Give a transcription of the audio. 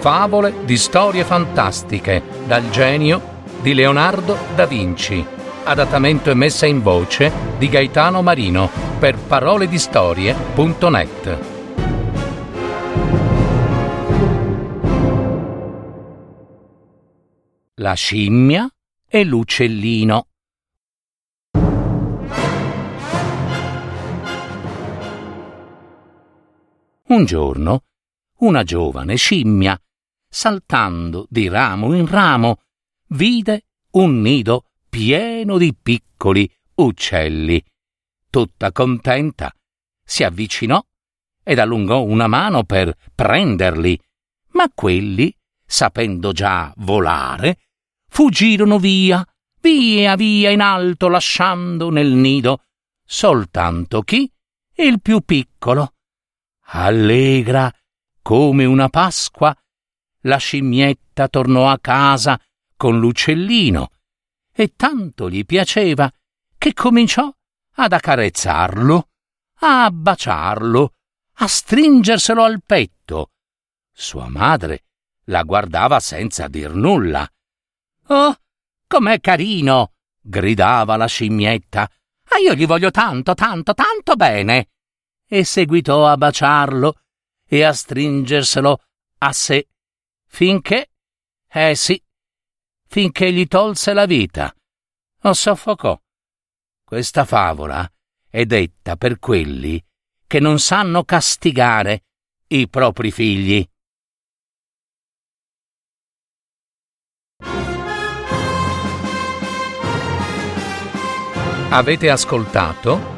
Favole di storie fantastiche dal genio di Leonardo da Vinci. Adattamento e messa in voce di Gaetano Marino per paroledistorie.net. La scimmia e l'uccellino. Un giorno una giovane scimmia, saltando di ramo in ramo, vide un nido pieno di piccoli uccelli. Tutta contenta, si avvicinò ed allungò una mano per prenderli, ma quelli, sapendo già volare, fuggirono via, via, via in alto, lasciando nel nido soltanto chi? Il più piccolo. Allegra come una Pasqua, la scimmietta tornò a casa con l'uccellino e tanto gli piaceva che cominciò ad accarezzarlo, a baciarlo, a stringerselo al petto. Sua madre la guardava senza dir nulla. Oh, com'è carino! gridava la scimmietta. Ah, io gli voglio tanto, tanto, tanto bene! E seguitò a baciarlo e a stringerselo a sé, finché, eh sì, finché gli tolse la vita, o soffocò. Questa favola è detta per quelli che non sanno castigare i propri figli. Avete ascoltato